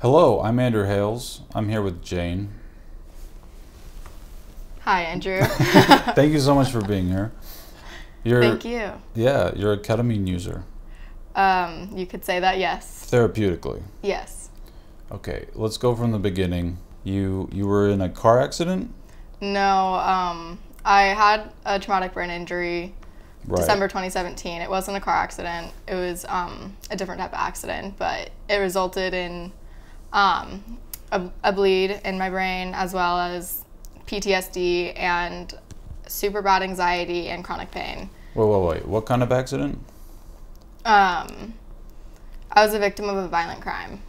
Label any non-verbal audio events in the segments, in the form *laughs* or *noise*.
Hello, I'm Andrew Hales. I'm here with Jane. Hi, Andrew. *laughs* Thank you so much for being here. You're, Thank you. Yeah, you're a ketamine user, Um, you could say that, yes. therapeutically. Yes. Okay, let's go from the beginning. You you were in a car accident, No, um, I had a traumatic brain injury right? December 2017. It wasn't a car accident. It was um, a different type of accident, but it resulted in um, a, a bleed in my brain as well as PTSD and super bad anxiety and chronic pain. Wait, wait, wait. What kind of accident? Um, I was a victim of a violent crime.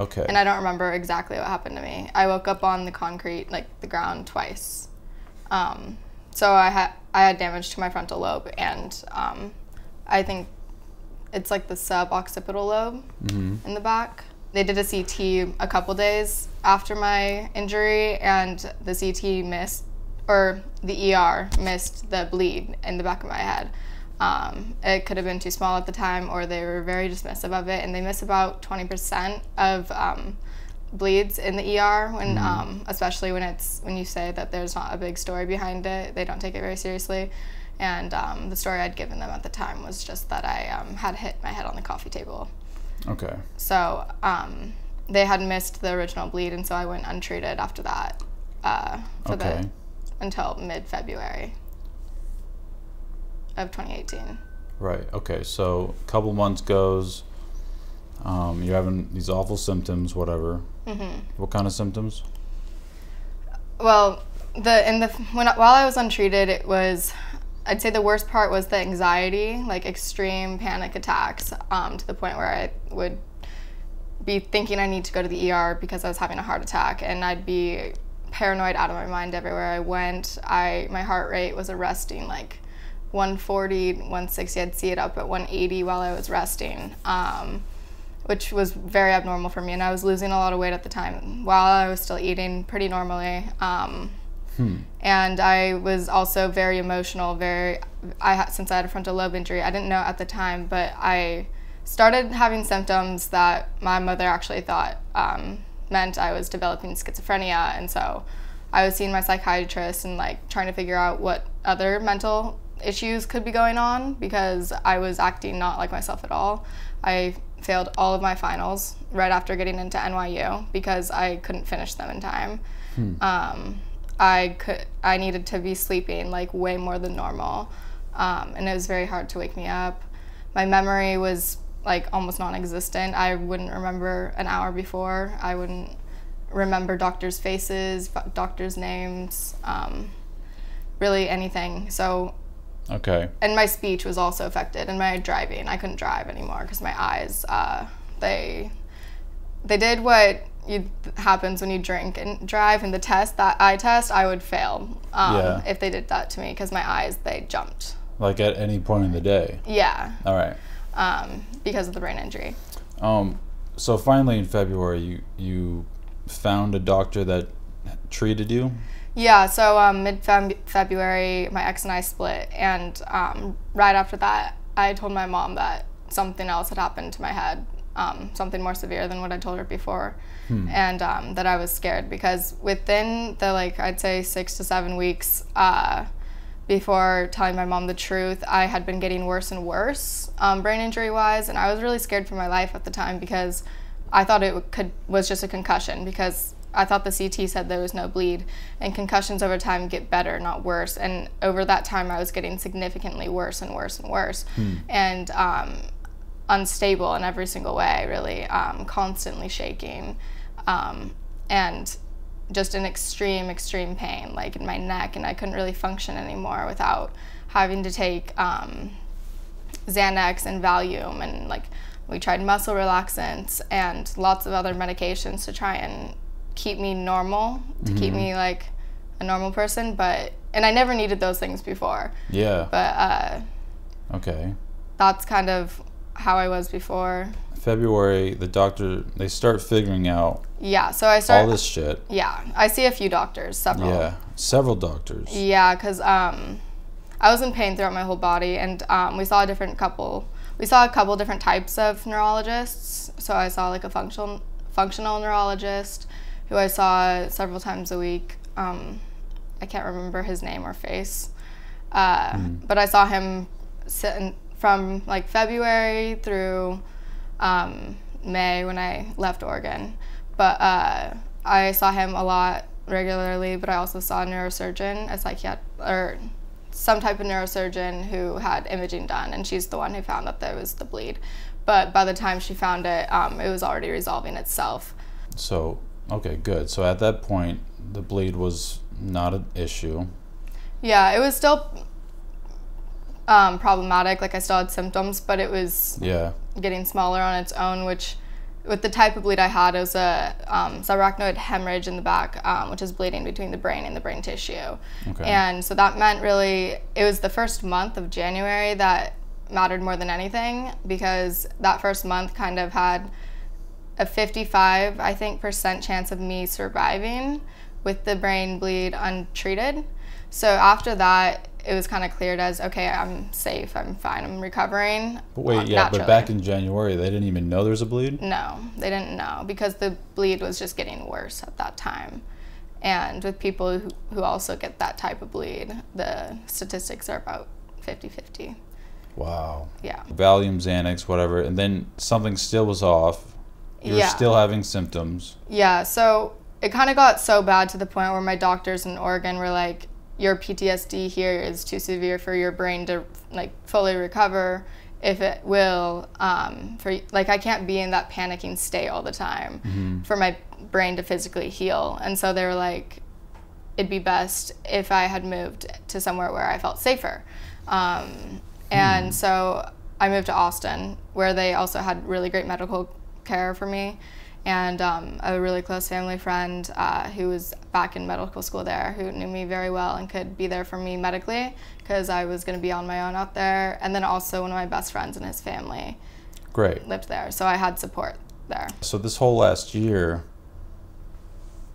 Okay. and I don't remember exactly what happened to me. I woke up on the concrete, like the ground, twice. Um, so I had I had damage to my frontal lobe, and um, I think it's like the suboccipital lobe hmm in the back. They did a CT a couple days after my injury, and the CT missed, or the ER missed the bleed in the back of my head. Um, it could have been too small at the time, or they were very dismissive of it, and they miss about 20% of um, bleeds in the ER when, um, especially when it's when you say that there's not a big story behind it. They don't take it very seriously. And um, the story I'd given them at the time was just that I um, had hit my head on the coffee table. Okay. So um, they had missed the original bleed, and so I went untreated after that uh, for Okay. the until mid February of 2018. Right. Okay. So a couple months goes. Um, you're having these awful symptoms, whatever. hmm What kind of symptoms? Well, the in the when while I was untreated, it was I'd say the worst part was the anxiety, like extreme panic attacks, um, to the point where I would be thinking I need to go to the ER because I was having a heart attack, and I'd be paranoid out of my mind everywhere I went. I my heart rate was arresting like 140, 160. I'd see it up at 180 while I was resting. Um, which was very abnormal for me. And I was losing a lot of weight at the time while I was still eating pretty normally. Um, Hmm. and I was also very emotional. Very, I had since I had a frontal lobe injury. I didn't know at the time, but I started having symptoms that my mother actually thought um, meant I was developing schizophrenia, and so I was seeing my psychiatrist and like trying to figure out what other mental issues could be going on because I was acting not like myself at all. I failed all of my finals right after getting into NYU because I couldn't finish them in time. Um, I could I needed to be sleeping like way more than normal, um, and it was very hard to wake me up. My memory was like almost non-existent. I wouldn't remember an hour before. I wouldn't remember doctors' faces, doctors' names, um, really anything. So Okay. and my speech was also affected and my driving i couldn't drive anymore because my eyes uh, they they did what you, happens when you drink and drive and the test that eye test i would fail um, Yeah. if they did that to me because my eyes they jumped Like at any point in the day. yeah All right. um, because of the brain injury Um, so finally in February, you you found a doctor that treated you. Yeah, so um, mid February, my ex and I split, and um, right after that, I told my mom that something else had happened to my head, um, something more severe than what I told her before, and um, that I was scared because within the like I'd say six to seven weeks uh, before telling my mom the truth, I had been getting worse and worse, um, brain injury wise, and I was really scared for my life at the time because I thought it could was just a concussion because I thought the CT said there was no bleed, and concussions over time get better, not worse. And over that time, I was getting significantly worse and worse and worse, and um, unstable in every single way, really, um, constantly shaking, um, and just an extreme, extreme pain, like in my neck, and I couldn't really function anymore without having to take um, Xanax and Valium, and like we tried muscle relaxants and lots of other medications to try and keep me normal, to keep me like a normal person. But and I never needed those things before, Yeah. but uh, Okay. that's kind of how I was before. February, the doctor they start figuring out Yeah, so I start all this shit. Yeah, I see a few doctors, several. Yeah. Several doctors. Yeah, because um, I was in pain throughout my whole body, and um, we saw a different couple. We saw a couple different types of neurologists. So I saw like a functional functional neurologist who I saw several times a week. Um, I can't remember his name or face, uh, Mm. but I saw him sitting from like February through um, May when I left Oregon. But uh, I saw him a lot regularly, but I also saw a neurosurgeon, a psychiatrist, or some type of neurosurgeon who had imaging done, and she's the one who found that there was the bleed. But by the time she found it, um, it was already resolving itself. So, okay, good. So at that point, the bleed was not an issue. Yeah, it was still um, problematic. Like I still had symptoms, but it was Yeah. getting smaller on its own, which with the type of bleed I had, it was a um, subarachnoid hemorrhage in the back, um, which is bleeding between the brain and the brain tissue. Okay. And so that meant really, it was the first month of January that mattered more than anything because that first month kind of had a 55, I think, percent chance of me surviving with the brain bleed untreated. So after that, it was kind of cleared as okay, I'm safe, I'm fine, I'm recovering. But wait, yeah, but back in January, they didn't even know there was a bleed? No, they didn't know because the bleed was just getting worse at that time. And with people who, who also get that type of bleed, the statistics are about 50 50. Wow. Yeah. Valium, Xanax, whatever, and then something still was off. You were Yeah. still having symptoms. Yeah, so it kind of got so bad to the point where my doctors in Oregon were like, your PTSD here is too severe for your brain to like fully recover. If it will, um, for like I can't be in that panicking state all the time for my brain to physically heal. And so they were like, it'd be best if I had moved to somewhere where I felt safer. Um, and so I moved to Austin, where they also had really great medical care for me. And um, a really close family friend uh, who was back in medical school there, who knew me very well and could be there for me medically because I was going to be on my own out there. And then also one of my best friends and his family Great. lived there, so I had support there. So this whole last year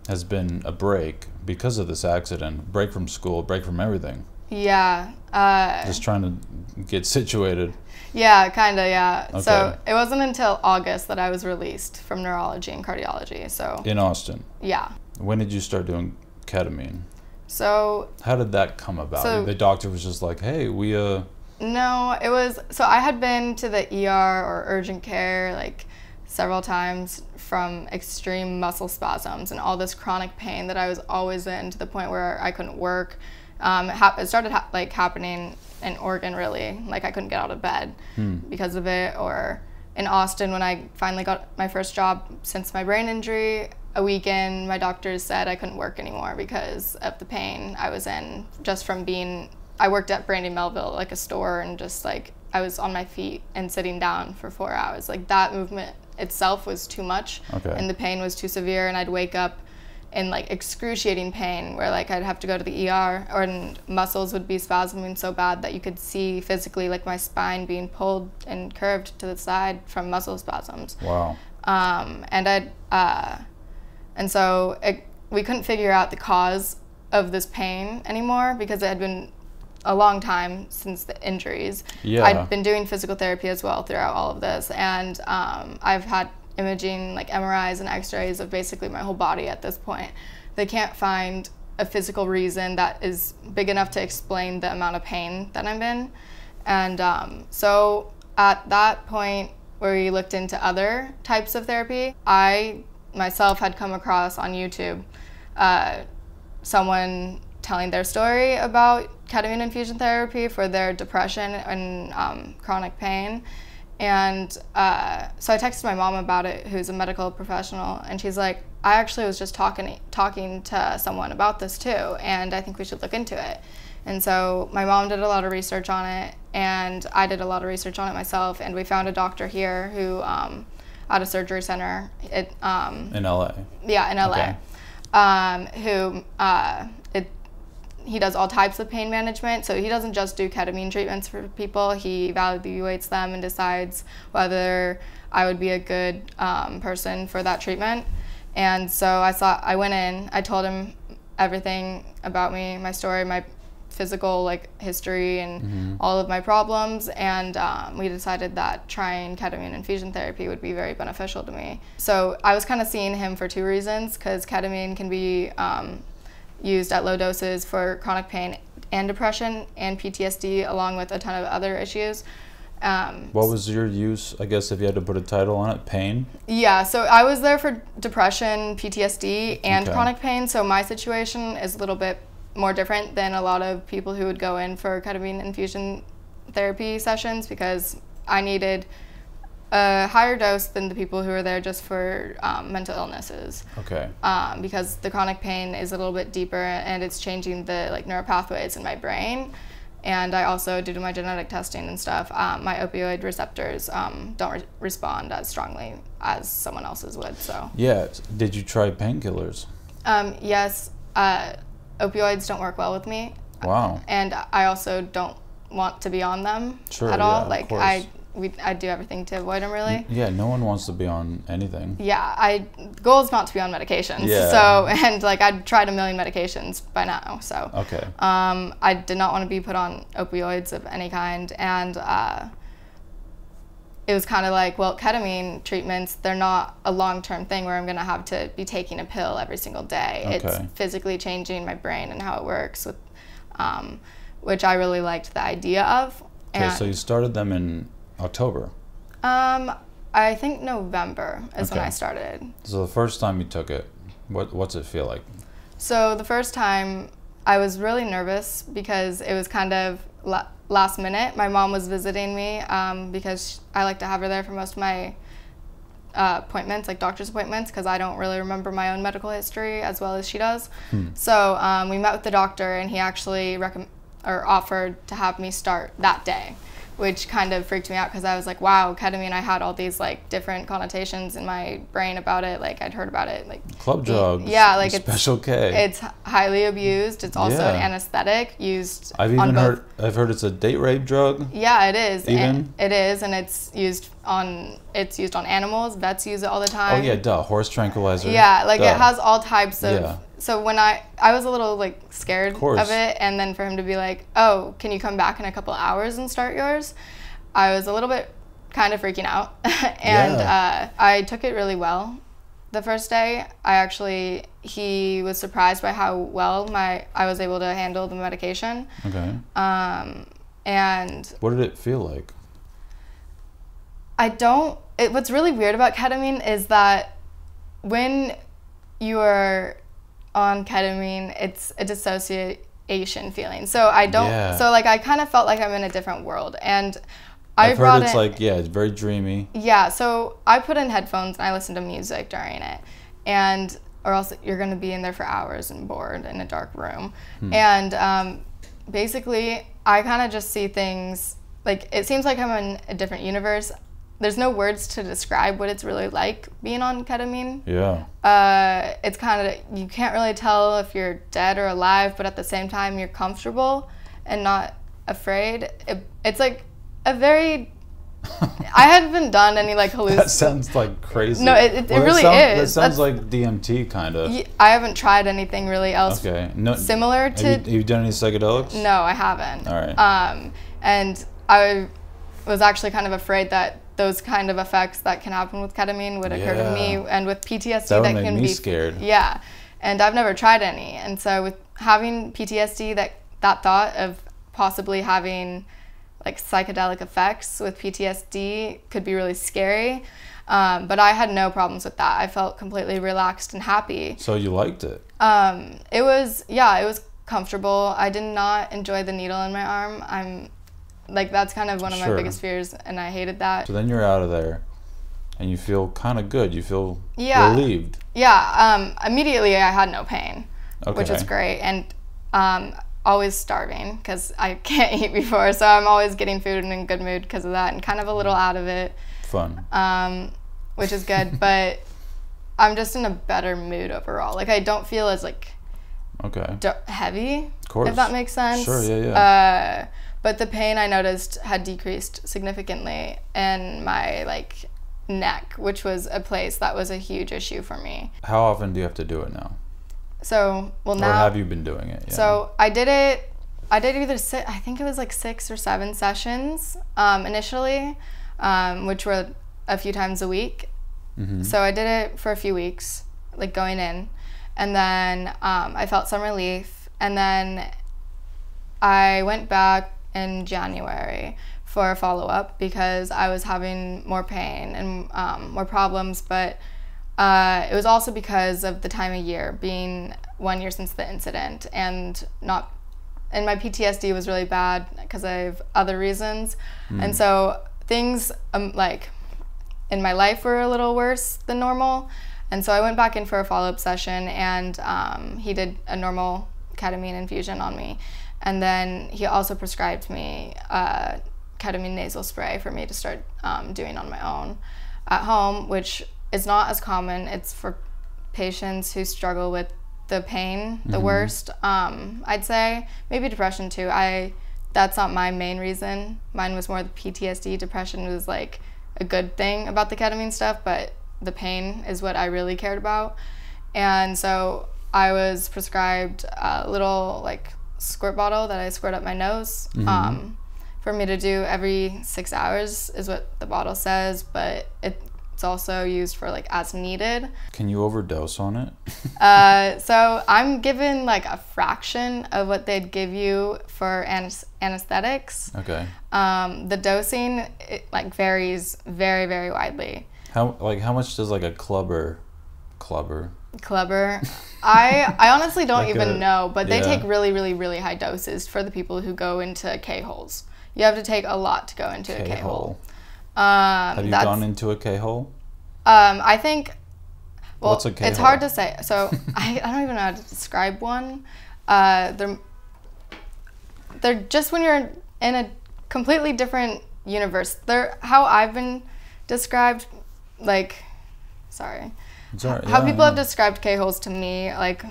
has been a break because of this accident. Break from school, break from everything. Yeah. Uh, Just trying to get situated. Yeah, kind of, yeah. So it wasn't until August that I was released from neurology and cardiology. So, In Austin. yeah. When did you start doing ketamine? So, How did that come about? So- the doctor was just like, "Hey, we uh no, it was so I had been to the ER or urgent care like several times from extreme muscle spasms and all this chronic pain that I was always in to the point where I couldn't work. Um, it, hap- it started ha- like happening in Oregon really, like I couldn't get out of bed because of it, or in Austin when I finally got my first job since my brain injury. A weekend, my doctors said I couldn't work anymore because of the pain I was in just from being. I worked at Brandy Melville, like a store, and just like I was on my feet and sitting down for four hours. Like that movement itself was too much, Okay. and the pain was too severe, and I'd wake up in like excruciating pain where like I'd have to go to the ER or and muscles would be spasming so bad that you could see physically like my spine being pulled and curved to the side from muscle spasms. wow. Um, and I, uh, and so it, we couldn't figure out the cause of this pain anymore because it had been a long time since the injuries. Yeah. I'd been doing physical therapy as well throughout all of this, and um, I've had imaging like MRIs and X-rays of basically my whole body at this point. They can't find a physical reason that is big enough to explain the amount of pain that I'm in, and um, so at that point where we looked into other types of therapy, I myself had come across on YouTube uh, someone telling their story about ketamine infusion therapy for their depression and um, chronic pain. And uh, so I texted my mom about it, who's a medical professional, and she's like, "I actually was just talking talking to someone about this too, and I think we should look into it." And so my mom did a lot of research on it, and I did a lot of research on it myself, and we found a doctor here who, um, at a surgery center, it, um, In LA. yeah, in LA, Okay. um, who uh, he does all types of pain management. So he doesn't just do ketamine treatments for people. He evaluates them and decides whether I would be a good um, person for that treatment. And so I saw I went in. I told him everything about me, my story, my physical like history and all of my problems and um, we decided that trying ketamine infusion therapy would be very beneficial to me so i was kind of seeing him for two reasons because ketamine can be um, used at low doses for chronic pain and depression and ptsd along with a ton of other issues um, What was your use? I guess if you had to put a title on it, pain. yeah, so I was there for depression, PTSD, and Okay. chronic pain. So my situation is a little bit more different than a lot of people who would go in for ketamine infusion therapy sessions because I needed a higher dose than the people who are there just for um, mental illnesses. Okay. Um, because the chronic pain is a little bit deeper and it's changing the like neural pathways in my brain. And I also, due to my genetic testing and stuff, um, my opioid receptors um, don't re- respond as strongly as someone else's would. So, Yeah. Did you try painkillers? um, yes, uh, opioids don't work well with me, Wow. and I also don't want to be on them Sure, at yeah, all. of Like course. I, we, I do everything to avoid them. Really. Yeah. No one wants to be on anything. Yeah, I goal is not to be on medications. Yeah. So *laughs* and like I'd tried a million medications by now. So Okay. um, I did not want to be put on opioids of any kind, and uh, it was kind of like, well, ketamine treatments they're not a long term thing where I'm gonna have to be taking a pill every single day. Okay. It's physically changing my brain and how it works, with um, which I really liked the idea of. Okay. So you started them in October. um, I think November is when I started. So the first time you took it, what what's it feel like? So the first time I was really nervous because it was kind of la- last minute. My mom was visiting me um, because I like to have her there for most of my uh, appointments, like doctor's appointments, because I don't really remember my own medical history as well as she does. So um, we met with the doctor, and he actually recomm- or offered to have me start that day, which kind of freaked me out because I was like, wow, ketamine. I had all these like different connotations in my brain about it. Like I'd heard about it, like Club drugs. yeah, like it's- Special K. it's highly abused. It's also an anesthetic used I've on even heard. I've heard it's a date rape drug. Yeah, it is. Even? And it is, and it's used on it's used on animals. Vets use it all the time. Oh yeah, duh. Horse tranquilizer. Yeah, like Duh. it has all types of. Yeah. So when I I was a little like scared course. of it, and then for him to be like, "Oh, can you come back in a couple hours and start yours?" I was a little bit kind of freaking out, *laughs* and uh, I took it really well. The first day, I actually he was surprised by how well my I was able to handle the medication, Okay. um, and What did it feel like? I don't. It, what's really weird about ketamine is that when you are on ketamine, it's a dissociation feeling. So I don't. Yeah. So like I kind of felt like I'm in a different world, and I I've brought heard it's in, like yeah, it's very dreamy. yeah. So I put in headphones and I listen to music during it, and or else you're gonna be in there for hours and bored in a dark room, and um, basically I kind of just see things like it seems like I'm in a different universe. There's no words to describe what it's really like being on ketamine. Yeah. Uh, it's kind of you can't really tell if you're dead or alive, but at the same time you're comfortable and not afraid. It, it's like a very. *laughs* I haven't done any like That hallucinations. sounds like crazy. No, it- it- it that really sound- That is. sounds That's- like DMT kind of. I haven't tried anything really else Okay. No. similar to. Have you, have you done any psychedelics? No, I haven't. All right. Um, and I was actually kind of afraid that those kind of effects that can happen with ketamine would occur to me, and with PTSD That that can be scared. Yeah, and I've never tried any, and so with having PTSD, that that thought of possibly having like psychedelic effects with PTSD could be really scary. Um, but I had no problems with that. I felt completely relaxed and happy. So you liked it? Um, it was yeah, it was comfortable. I did not enjoy the needle in my arm. I'm like that's kind of one of Sure. my biggest fears, and I hated that. So then you're out of there, and you feel kind of good. You feel Yeah. relieved. Yeah. Um, immediately, I had no pain, which was Okay. great, and um, always starving because I *laughs* can't eat before, so I'm always getting food and in good mood because of that, and kind of a little out of it, Fun. um, which is good. *laughs* but I'm just in a better mood overall. Like I don't feel as like Okay. d- heavy, Of course. if that makes sense. Sure, yeah, Uh, but the pain I noticed had decreased significantly in my like neck, which was a place that was a huge issue for me. How often do you have to do it now? So, well now. or have you been doing it? Yeah. so I did it I did either sit. I think it was like six or seven sessions um, initially, um, which were a few times a week. So I did it for a few weeks, like going in, and then um, I felt some relief, and then I went back in January for a follow up because I was having more pain and um, more problems, but uh, it was also because of the time of year being one year since the incident and not and my PTSD was really bad because I have other reasons, and so things um, like in my life were a little worse than normal, and so I went back in for a follow up session, and um, he did a normal ketamine infusion on me, and then he also prescribed me uh, ketamine nasal spray for me to start um, doing on my own at home, which is not as common. It's for patients who struggle with the pain the worst. Um, I'd say maybe depression too. I that's not my main reason. Mine was more the PTSD. Depression was like a good thing about the ketamine stuff, but the pain is what I really cared about. And so I was prescribed a little like squirt bottle that I squirt up my nose. Um, for me to do every six hours is what the bottle says, but it's also used for like as needed. Can you overdose on it? *laughs* Uh, so I'm given like a fraction of what they'd give you for anes- anesthetics. okay. Um, the dosing it, like varies very very widely. How like how much does like a clubber, clubber? Clubber, I I honestly don't Like even a- know, but they yeah. take really really really high doses for the people who go into K holes. You have to take a lot to go into a K hole. K-hole. Um, Have you gone into a K hole? Um, I think. Well, What's a it's K-hole? hard to say. So *laughs* I, I don't even know how to describe one. Uh, they're they're just when you're in a completely different universe. They're how I've been described. Like, sorry, All right, how people have described K holes to me, like,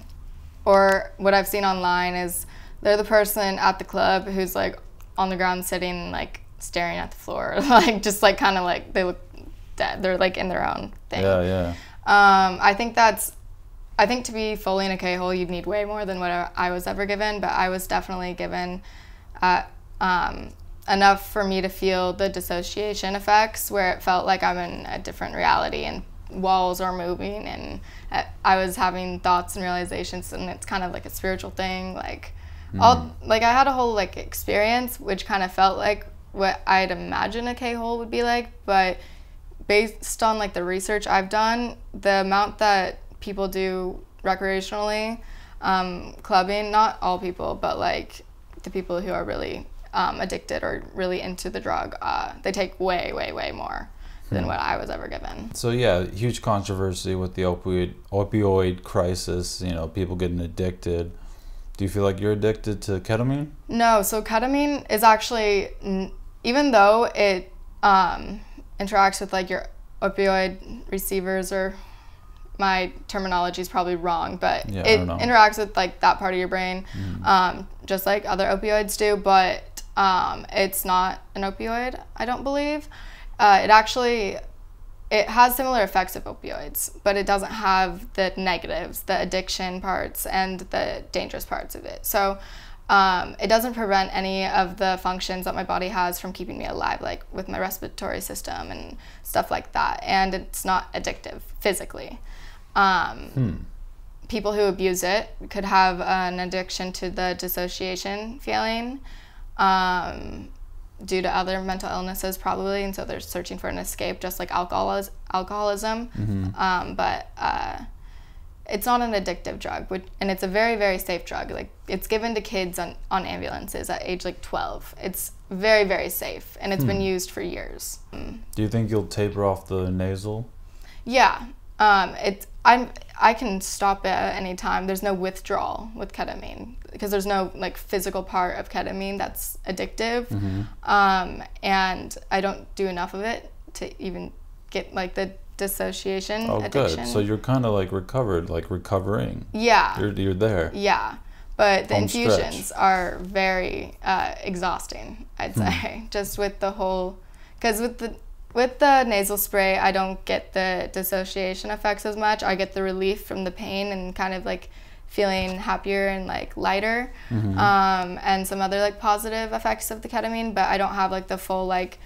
or what I've seen online is they're the person at the club who's like on the ground sitting, like staring at the floor, *laughs* like just like kind of like they look dead. They're like in their own thing. Yeah, yeah. Um, I think that's. I think to be fully in a K hole, you'd need way more than what I I was ever given. But I was definitely given uh, um, enough for me to feel the dissociation effects, where it felt like I'm in a different reality and walls are moving, and I was having thoughts and realizations, and it's kind of like a spiritual thing. Like, all like I had a whole like experience, which kind of felt like what I'd imagine a K hole would be like, but based on like the research I've done, the amount that people do recreationally, um, clubbing, not all people, but like the people who are really um, addicted or really into the drug, uh, they take way, way, way more than what I was ever given. So yeah, huge controversy with the opioid opioid crisis. You know, people getting addicted. Do you feel like you're addicted to ketamine? No, so ketamine is actually, even though it um, interacts with like your opioid receivers, or my terminology is probably wrong, but Yeah, it interacts with like that part of your brain, um, just like other opioids do. But um, it's not an opioid, I don't believe. Uh, it actually it has similar effects of opioids, but it doesn't have the negatives, the addiction parts, and the dangerous parts of it. So um, it doesn't prevent any of the functions that my body has from keeping me alive, like with my respiratory system and stuff like that. And it's not addictive physically. Um, People who abuse it could have an addiction to the dissociation feeling. Um, due to other mental illnesses probably and so they're searching for an escape just like alcoholis- alcoholism. Um, but uh, it's not an addictive drug which, and it's a very very safe drug. Like it's given to kids on, on ambulances at age like 12 it's very very safe and it's been used for years. Do you think you'll taper off the nasal? yeah um, it's I'm I can stop it at any time. There's no withdrawal with ketamine because there's no like physical part of ketamine that's addictive, um, and I don't do enough of it to even get like the dissociation Oh, addiction. good. So you're kind of like recovered, like recovering. yeah, You're you're there. yeah, but the Home stretch. infusions are very uh, exhausting. I'd Hmm. say *laughs* just with the whole, because with the with the nasal spray, I don't get the dissociation effects as much. I get the relief from the pain and kind of like feeling happier and like lighter, Mm-hmm. um, and some other like positive effects of the ketamine. But I don't have like the full like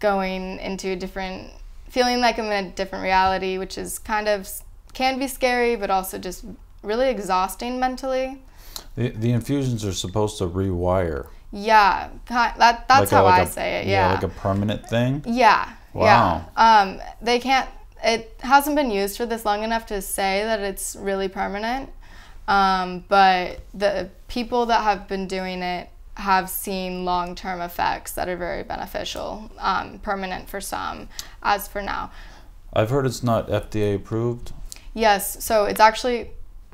going into a different, feeling like I'm in a different reality, which is kind of can be scary, but also just really exhausting mentally. The, the infusions are supposed to rewire. Yeah, that that's like a- how like I a- say it. Yeah, like a permanent thing. yeah, Wow. yeah. Um, they can't. It hasn't been used for this long enough to say that it's really permanent. Um, but the people that have been doing it have seen long-term effects that are very beneficial, um, permanent for some, as for now. I've heard it's not FDA approved. Yes, so it's actually,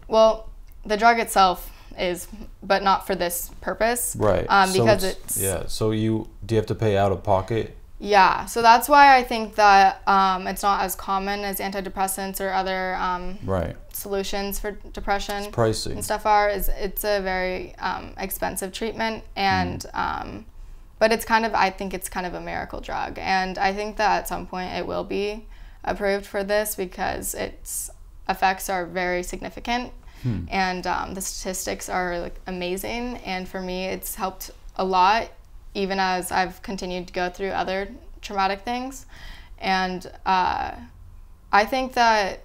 well, the drug itself is, but not for this purpose. Right. Um, So because it's, yeah. So you do you have to pay out of pocket? Yeah, so that's why I think that um, it's not as common as antidepressants or other um, Right. solutions for depression It's pricey. and stuff are. Is it's a very um, expensive treatment, and um, but it's kind of I think it's kind of a miracle drug, and I think that at some point it will be approved for this because its effects are very significant, and um, the statistics are like amazing, and for me it's helped a lot, even as I've continued to go through other traumatic things, and uh, I think that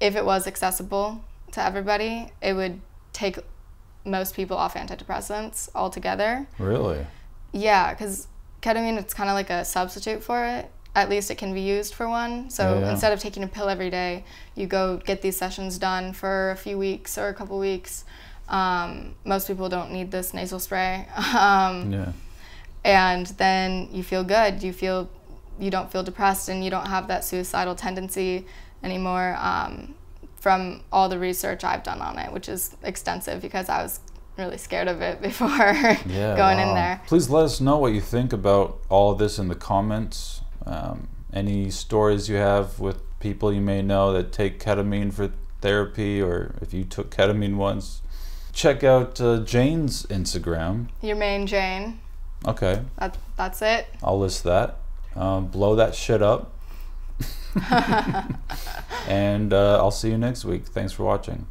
if it was accessible to everybody, it would take most people off antidepressants altogether. Really? Yeah, because ketamine, it's kind of like a substitute for it. At least it can be used for one. So Yeah, instead of taking a pill every day, you go get these sessions done for a few weeks or a couple weeks. Um, most people don't need this nasal spray. *laughs* Um, Yeah. and then you feel good you feel you don't feel depressed and you don't have that suicidal tendency anymore um, from all the research i've done on it which is extensive because i was really scared of it *laughs* before Yeah. going in there Please let us know what you think about all of this in the comments. Um, any stories you have with people you may know that take ketamine for therapy, or if you took ketamine once. Check out uh, Jane's Instagram. your main jane Okay, that, that's it I'll list that. Um, blow that shit up. *laughs* *laughs* and uh, I'll see you next week. Thanks for watching.